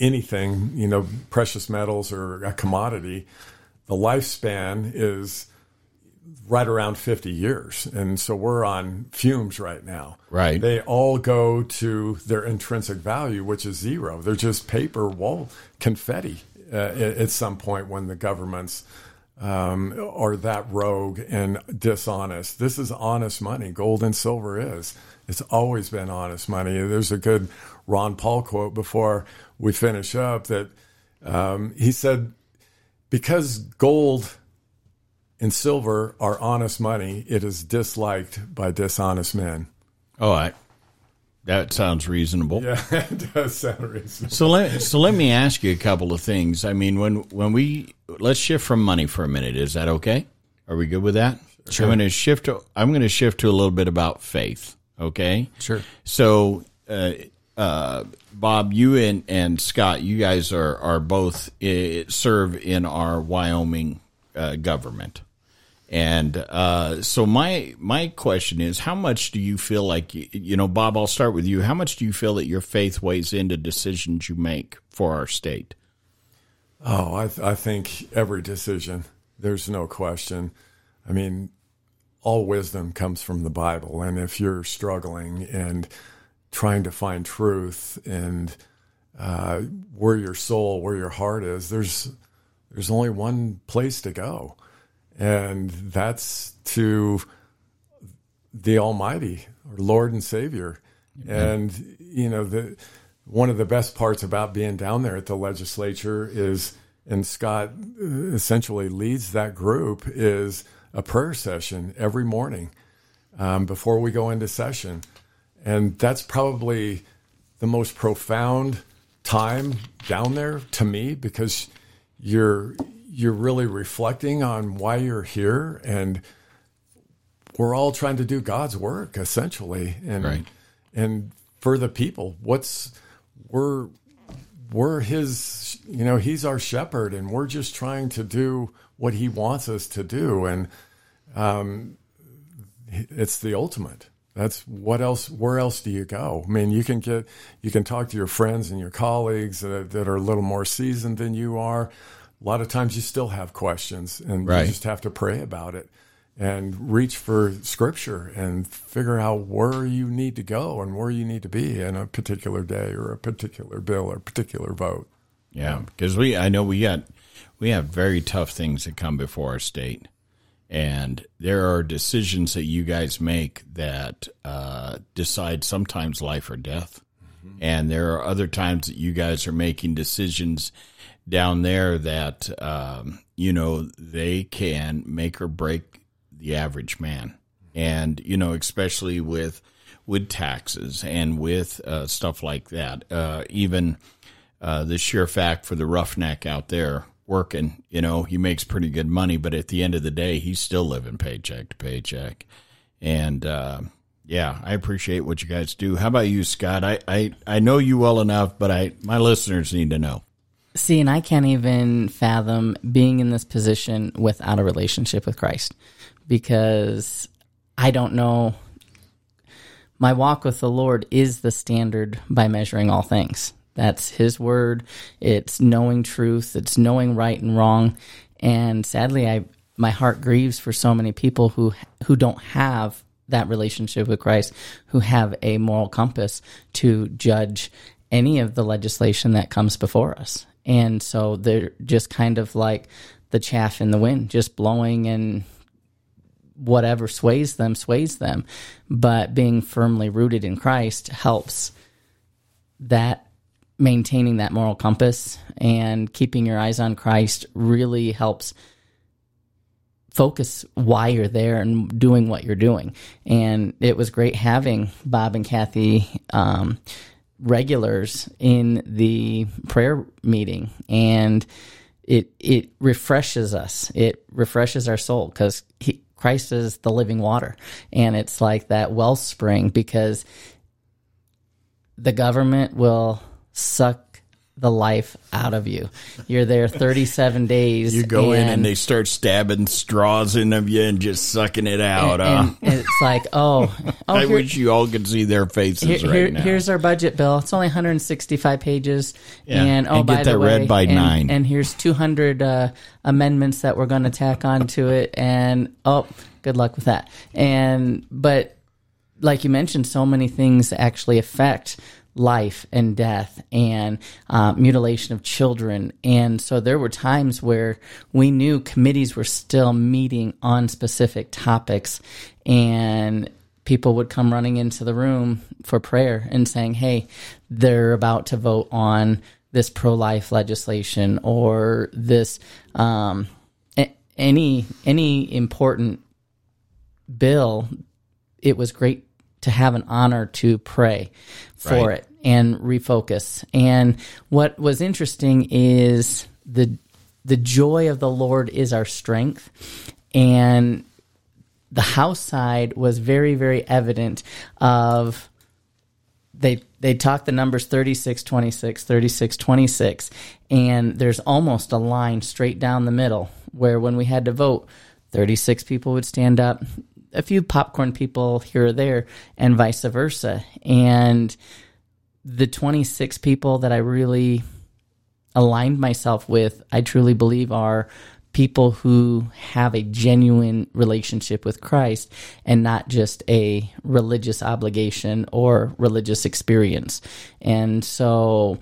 anything you know precious metals or a commodity the lifespan is right around 50 years and so we're on fumes right now Right. they all go to their intrinsic value, which is zero. They're just paper wall confetti uh, at, at some point when the governments um, are that rogue and dishonest. This is honest money. Gold and silver is. It's always been honest money. There's a good Ron Paul quote before we finish up that um, he said, because gold and silver are honest money. It is disliked by dishonest men. All right. That sounds reasonable. Yeah, it does sound reasonable. So let so let me ask you a couple of things. I mean, when when we let's shift from money for a minute. Is that okay? Are we good with that? Sure. I'm going to shift. To, I'm going to shift to a little bit about faith. Okay. Sure. So, uh, uh, Bob, you and, and Scott, you guys are are both uh, serve in our Wyoming uh, government. And uh, so my my question is, how much do you feel like you know, Bob? I'll start with you. How much do you feel that your faith weighs into decisions you make for our state? Oh, I, th- I think every decision. There's no question. I mean, all wisdom comes from the Bible, and if you're struggling and trying to find truth and uh, where your soul, where your heart is, there's there's only one place to go. And that's to the Almighty, our Lord and Savior. And you know, the one of the best parts about being down there at the legislature is, and Scott essentially leads that group, is a prayer session every morning um, before we go into session, and that's probably the most profound time down there to me because you're you're really reflecting on why you're here. And we're all trying to do God's work essentially. And right. and for the people what's we're we're his you know he's our shepherd and we're just trying to do what he wants us to do. And um it's the ultimate that's what else where else do you go i mean you can get you can talk to your friends and your colleagues that, that are a little more seasoned than you are a lot of times you still have questions and right. you just have to pray about it and reach for scripture and figure out where you need to go and where you need to be in a particular day or a particular bill or particular vote. Yeah, because we I know we got we have very tough things that come before our state, and there are decisions that you guys make that uh, decide sometimes life or death, mm-hmm. and there are other times that you guys are making decisions down there that um, you know they can make or break the average man, and you know especially with with taxes and with uh, stuff like that. Uh, even uh, the sheer fact for the roughneck out there working, you know, he makes pretty good money, but at the end of the day, he's still living paycheck to paycheck. And uh, yeah, I appreciate what you guys do. How about you, Scott? I, I, I know you well enough, but I my listeners need to know. See, and I can't even fathom being in this position without a relationship with Christ because I don't know. My walk with the Lord is the standard by measuring all things. That's His word. It's knowing truth. It's knowing right and wrong. And sadly, I my heart grieves for so many people who who don't have that relationship with Christ, who have a moral compass to judge any of the legislation that comes before us. And so they're just kind of like the chaff in the wind, just blowing and whatever sways them, sways them. But being firmly rooted in Christ helps that maintaining that moral compass and keeping your eyes on Christ really helps focus why you're there and doing what you're doing. And it was great having Bob and Kathy um, regulars in the prayer meeting. And it it refreshes us. It refreshes our soul because christ is the living water. And it's like that wellspring because the government will suck the life out of you. You're there 37 days. You go and, in and they start stabbing straws in of you and just sucking it out. And, and it's like, oh, oh I here, wish you all could see their faces here, right here, now. Here's our budget bill. It's only 165 pages. Yeah. And oh, and by the way, by and, nine. And here's 200 uh, amendments that we're going to tack onto it. And oh, good luck with that. And but like you mentioned, so many things actually affect life and death and uh, mutilation of children. And so there were times where we knew committees were still meeting on specific topics and people would come running into the room for prayer and saying, Hey, they're about to vote on this pro life legislation or this. Um, any any important bill, it was great to have an honor to pray for Right. it and refocus. And what was interesting is the the joy of the Lord is our strength, and the house side was very very evident of they they talk the numbers 36 26 36 26 and there's almost a line straight down the middle where when we had to vote 36 people would stand up a few popcorn people here or there and vice versa and the 26 people that I really aligned myself with, I truly believe are people who have a genuine relationship with Christ and not just a religious obligation or religious experience. And so,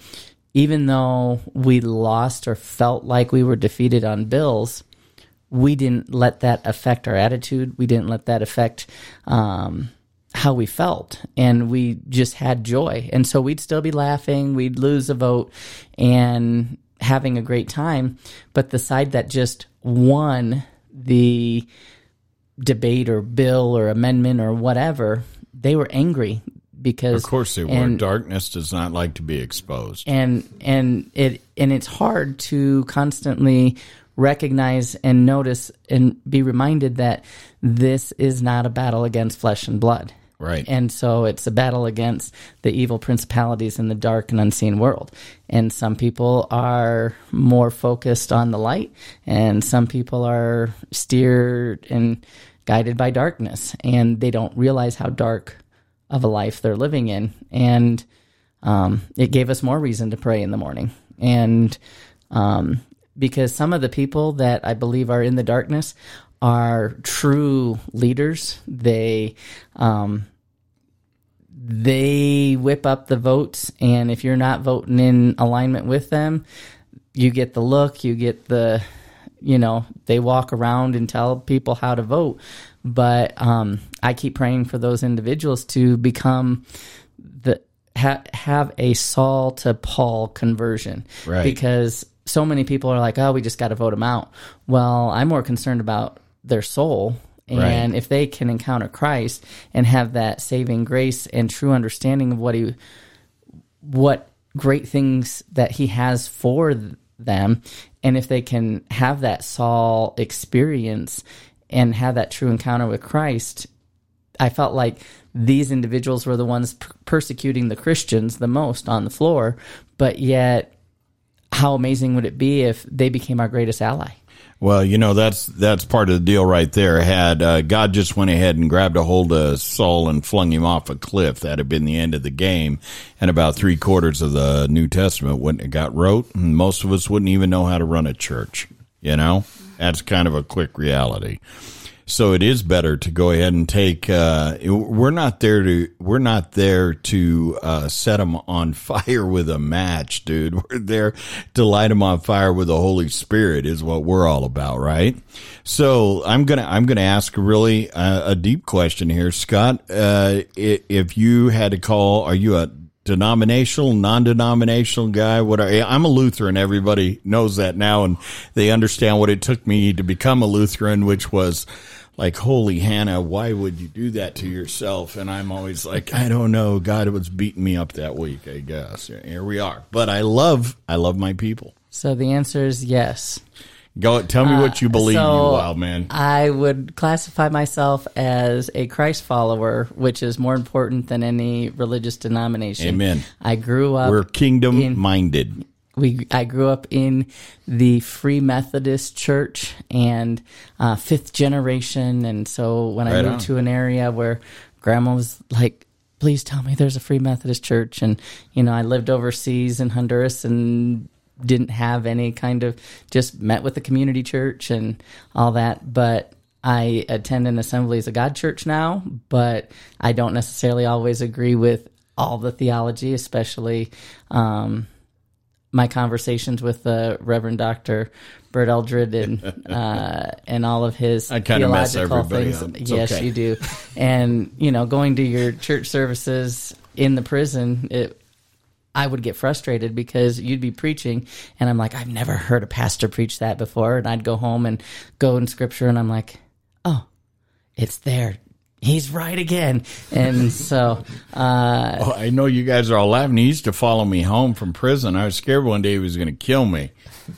even though we lost or felt like we were defeated on bills, we didn't let that affect our attitude. We didn't let that affect um, how we felt. And we just had joy. And so we'd still be laughing, we'd lose a vote and having a great time. But the side that just won the debate or bill or amendment or whatever, they were angry because Of course they were. and- Darkness does not like to be exposed. and and it and it's hard to constantly recognize and notice and be reminded that this is not a battle against flesh and blood Right. and so it's a battle against the evil principalities in the dark and unseen world and some people are more focused on the light and some people are steered and guided by darkness and they don't realize how dark of a life they're living in and um, it gave us more reason to pray in the morning. And um, because some of the people that I believe are in the darkness are true leaders, they um, they whip up the votes, and if you're not voting in alignment with them, you get the look, you get the you know they walk around and tell people how to vote. But um, i keep praying for those individuals to become the ha- have a saul to paul conversion. Right. because so many people are like oh we just got to vote them out well i'm more concerned about their soul. And if they can encounter christ and have that saving grace and true understanding of what he what great things that he has for them and if they can have that Saul experience and have that true encounter with Christ I felt like these individuals were the ones per- persecuting the Christians the most on the floor. But yet how amazing would it be if they became our greatest ally Well, you know that's that's part of the deal right there. Had uh, God just went ahead and grabbed a hold of Saul and flung him off a cliff, that'd have been the end of the game, and about three quarters of the New Testament wouldn't have got wrote, and most of us wouldn't even know how to run a church. You know, that's kind of a quick reality. So it is better to go ahead and take. Uh, we're not there to. We're not there to uh, set them on fire with a match, dude. We're there to light them on fire with the Holy Spirit. Is what we're all about, right? So I'm gonna. I'm gonna ask really uh, a deep question here, Scott. Uh, if you had to call, are you a denominational, non-denominational guy? What I'm a Lutheran. Everybody knows that now, and they understand what it took me to become a Lutheran, which was like, holy Hannah, why would you do that to yourself? And I'm always like, I don't know. God was beating me up that week, I guess. Here we are. But I love, I love my people. so the answer is yes Go, tell me what you believe, so you wild man. I would classify myself as a Christ follower, which is more important than any religious denomination. Amen. I grew up. We're kingdom in- minded. we I grew up in the Free Methodist Church and uh, fifth generation, and so when I moved on. to an area where Grandma was like, "Please tell me there's a Free Methodist Church," and you know I lived overseas in Honduras and didn't have any kind of just met with the community church and all that, but. I attend an Assemblies of God church now, but I don't necessarily always agree with all the theology, especially um, my conversations with the Reverend Doctor Bert Eldred and uh, and all of his I kinda mess theological everybody things. up. Yes, okay. you do. And you know, going to your church services in the prison, it I would get frustrated because you'd be preaching and I'm like, I've never heard a pastor preach that before. And I'd go home and go in scripture and I'm like, oh, it's there. He's right again. And so, uh, Oh, I know you guys are all laughing. He used to follow me home from prison. I was scared one day he was going to kill me.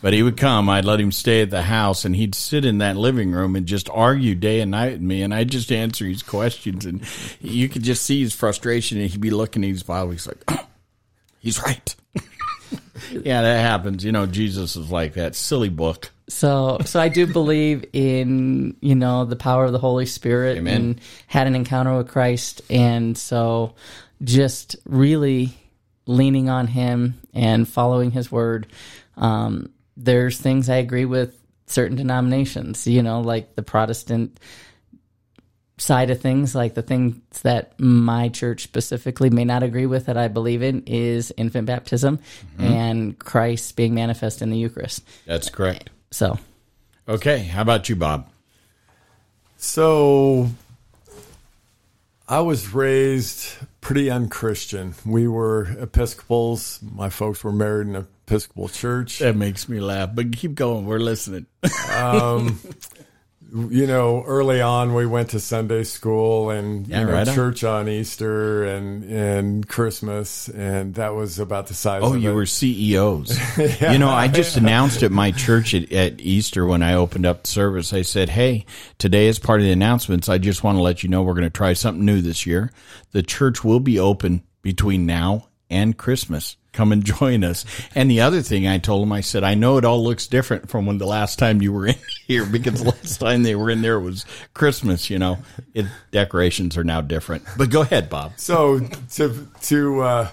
But he would come. I'd let him stay at the house, and he'd sit in that living room and just argue day and night with me. And I'd just answer his questions, and you could just see his frustration. And he'd be looking at his Bible. He's like, "He's right." yeah, that happens. You know, Jesus is like that silly book. So, so I do believe in you know the power of the Holy Spirit Amen. and had an encounter with Christ, and so just really leaning on Him and following His Word. Um, there's things I agree with certain denominations, you know, like the Protestant side of things, like the things that my church specifically may not agree with that I believe in is infant baptism mm-hmm. and Christ being manifest in the Eucharist. That's correct. So. Okay, how about you, Bob? So I was raised pretty unchristian. We were Episcopals. My folks were married in an Episcopal church. That makes me laugh, but keep going. We're listening. Um, You know, early on we went to Sunday school and Yeah, you know, right church on Easter and and Christmas, and that was about the size. Oh, of oh, you it. were CEOs. You know, I just announced at my church at, at Easter when I opened up the service. I said, "Hey, today as part of the announcements, I just want to let you know we're going to try something new this year. The church will be open between now and Christmas. Come and join us." And the other thing I told them, I said, "I know it all looks different from when the last time you were in here because the last time they were in there was Christmas. You know, it, decorations are now different." But go ahead, Bob. So to to uh,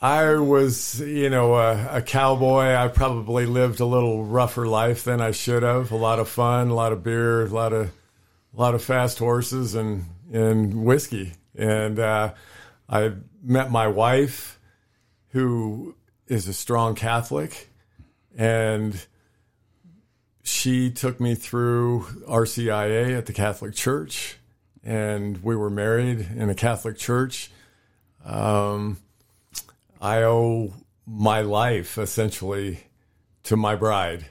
I was you know a, a cowboy. I probably lived a little rougher life than I should have. A lot of fun, a lot of beer, a lot of a lot of fast horses and and whiskey. And uh, I met my wife, who is a strong Catholic, and she took me through RCIA at the Catholic Church, and we were married in a Catholic church. Um, I owe my life essentially to my bride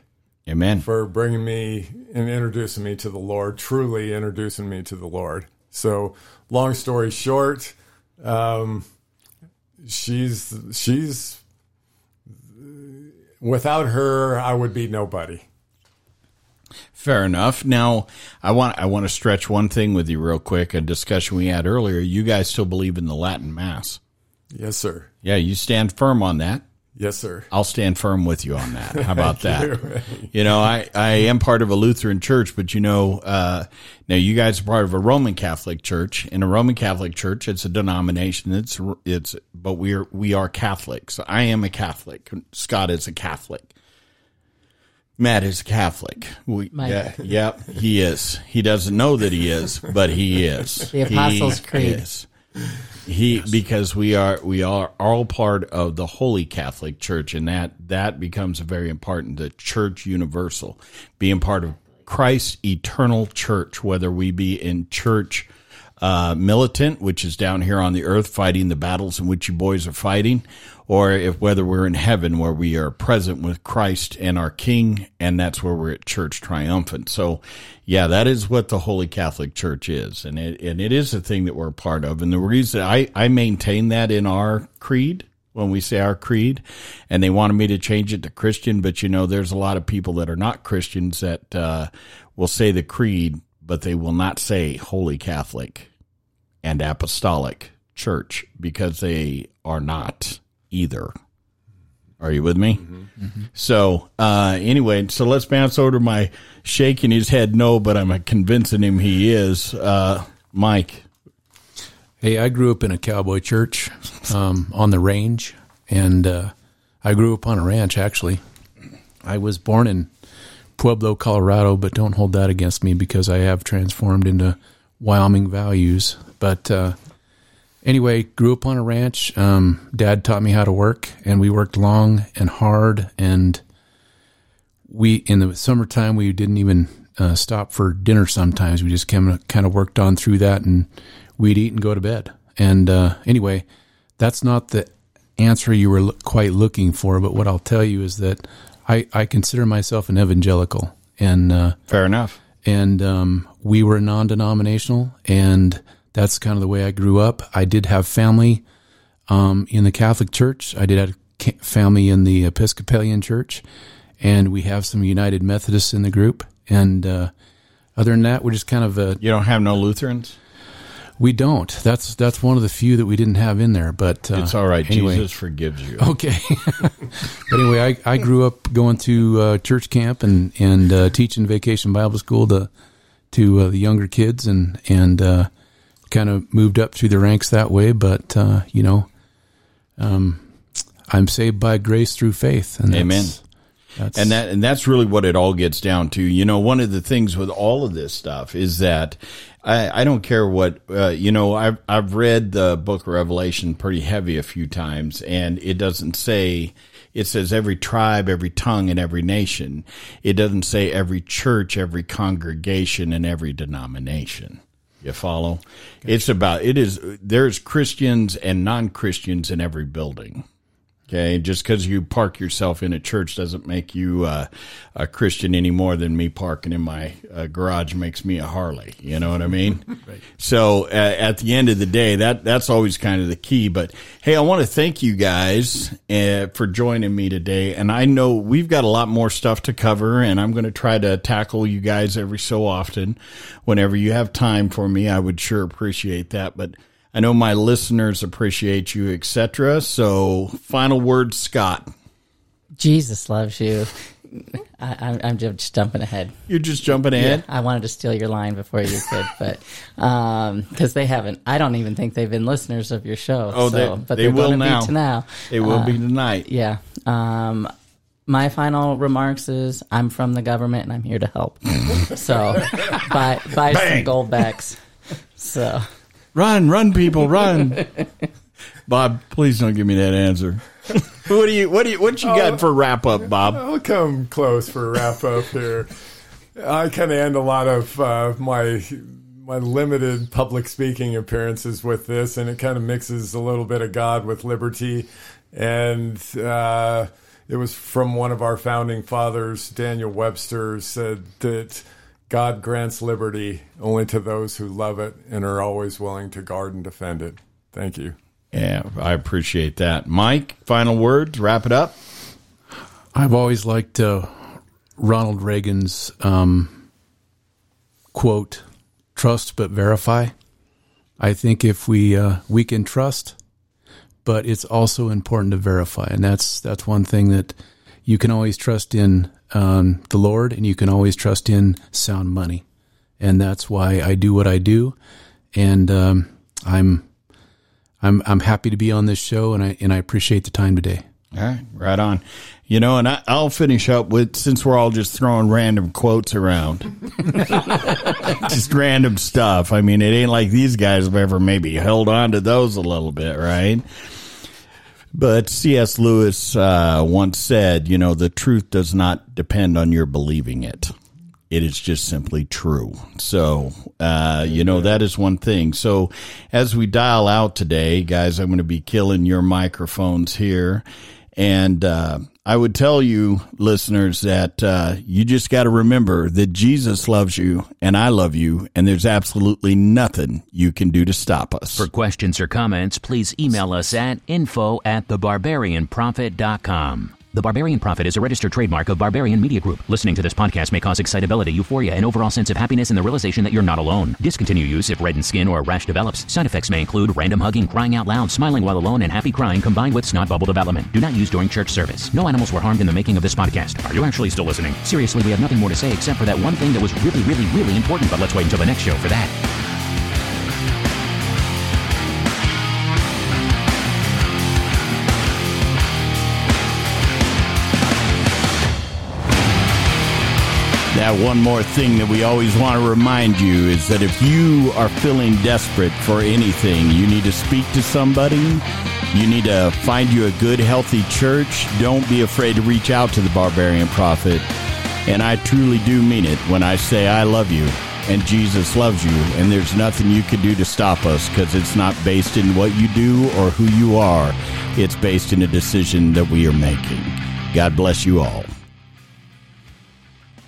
Amen. for bringing me and introducing me to the Lord, truly introducing me to the Lord. So, long story short, um, she's she's without her, I would be nobody. Fair enough. Now, I want I want to stretch one thing with you real quick. A discussion we had earlier. You guys still believe in the Latin Mass? Yes, sir. Yeah, you stand firm on that. Yes, sir. I'll stand firm with you on that. How about that? You know, I, I am part of a Lutheran church, but you know, uh, now you guys are part of a Roman Catholic church. In a Roman Catholic church, it's a denomination. It's, it's, but we're, we are Catholics. I am a Catholic. Scott is a Catholic. Matt is a Catholic. We, Mike. yeah, yep, he is. He doesn't know that he is, but he is. The Apostles' He Creed. is. He because we are we are all part of the Holy Catholic Church, and that that becomes very important. The Church Universal, being part of Christ's eternal church, whether we be in church uh, militant, which is down here on the earth fighting the battles in which you boys are fighting, or if whether we're in heaven where we are present with Christ and our King, and that's where we're at church triumphant. So, yeah, that is what the Holy Catholic Church is, and it and it is a thing that we're a part of. And the reason I I maintain that in our creed when we say our creed, and they wanted me to change it to Christian, but you know, there's a lot of people that are not Christians that uh, will say the creed, but they will not say Holy Catholic and Apostolic Church because they are not either. Are you with me? So, uh, anyway, so let's bounce over to my shaking his head no, but I'm convincing him he is. Uh, Mike, Hey, I grew up in a cowboy church um, on the range, and uh, I grew up on a ranch. Actually, I was born in Pueblo, Colorado, but don't hold that against me because I have transformed into Wyoming values. But uh, anyway, grew up on a ranch. Um, Dad taught me how to work, and we worked long and hard. And we in the summertime we didn't even uh, stop for dinner. Sometimes we just kind of kind of worked on through that, and we'd eat and go to bed. And uh, anyway, that's not the answer you were quite looking for, but what I'll tell you is that I, I consider myself an evangelical, and uh, fair enough. And um, we were non-denominational, and that's kind of the way I grew up. I did have family um, in the Catholic Church. I did have family in the Episcopalian Church, and we have some United Methodists in the group. And uh, other than that, we're just kind of a. You don't have no Lutherans. We don't. That's that's one of the few that we didn't have in there. But uh, it's all right. Anyway. Jesus forgives you. Okay. but anyway, I, I grew up going to uh, church camp and and uh, teaching vacation Bible school to to uh, the younger kids and and uh, kind of moved up through the ranks that way. But uh, you know, um, I'm saved by grace through faith. And Amen. That's, and that and that's really what it all gets down to. You know, one of the things with all of this stuff is that I, I don't care what uh, you know. I've I've read the Book of Revelation pretty heavy a few times, and it doesn't say. It says every tribe, every tongue, and every nation. It doesn't say every church, every congregation, and every denomination. You follow? Gotcha. It's about it is there's Christians and non Christians in every building. Okay, just because you park yourself in a church doesn't make you uh, a Christian any more than me parking in my uh, garage makes me a Harley. You know what I mean? right. So uh, at the end of the day, that that's always kind of the key. But hey, I want to thank you guys uh, for joining me today, and I know we've got a lot more stuff to cover, and I'm going to try to tackle you guys every so often, whenever you have time for me. I would sure appreciate that, but. I know my listeners appreciate you, etc. So, final word, Scott. Jesus loves you. I, am just jumping ahead. You're just jumping ahead. Yeah, I wanted to steal your line before you could, but because um, they haven't, I don't even think they've been listeners of your show. Oh, so, they, but they will now. Be now. They will uh, be tonight. Yeah. Um, my final remarks is I'm from the government and I'm here to help. so buy buy Bang. some goldbacks. So Run, run, people, run. Bob, please don't give me that answer. what do you what do you what you got oh, for wrap up, Bob? I'll come close for wrap up here. I kind of end a lot of uh, my my limited public speaking appearances with this, and it kind of mixes a little bit of God with liberty, and uh, it was from one of our founding fathers, Daniel Webster, said that God grants liberty only to those who love it and are always willing to guard and defend it. Thank you. Yeah, I appreciate that. Mike, final words, wrap it up. I've always liked uh, Ronald Reagan's um, quote, trust but verify. I think if we uh, we can trust, but it's also important to verify, and that's that's one thing that you can always trust in um, the Lord, and you can always trust in sound money, and that's why I do what I do, and um, I'm I'm I'm happy to be on this show, and I and I appreciate the time today. All right, right on. You know, and I, will finish up with since we're all just throwing random quotes around, just random stuff. I mean, it ain't like these guys have ever maybe held on to those a little bit, right? But C.S. Lewis uh, once said, you know, the truth does not depend on your believing it. It is just simply true. So, uh, you know, that is one thing. So, as we dial out today, guys, I'm going to be killing your microphones here. And uh, I would tell you, listeners, that uh, you just got to remember that Jesus loves you and I love you, and there's absolutely nothing you can do to stop us. For questions or comments, please email us at info at thebarbarianprophet.com. The Barbarian Prophet is a registered trademark of Barbarian Media Group. Listening to this podcast may cause excitability, euphoria, and overall sense of happiness and the realization that you're not alone. Discontinue use if reddened skin or a rash develops. Side effects may include random hugging, crying out loud, smiling while alone, and happy crying combined with snot bubble development. Do not use during church service. No animals were harmed in the making of this podcast. Are you actually still listening? Seriously, we have nothing more to say except for that one thing that was really, really, really important, but let's wait until the next show for that. That one more thing that we always want to remind you is that if you are feeling desperate for anything, you need to speak to somebody, you need to find you a good, healthy church. Don't be afraid to reach out to the Barbarian Prophet. And I truly do mean it when I say I love you and Jesus loves you, and there's nothing you can do to stop us because it's not based in what you do or who you are. It's based in a decision that we are making. God bless you all.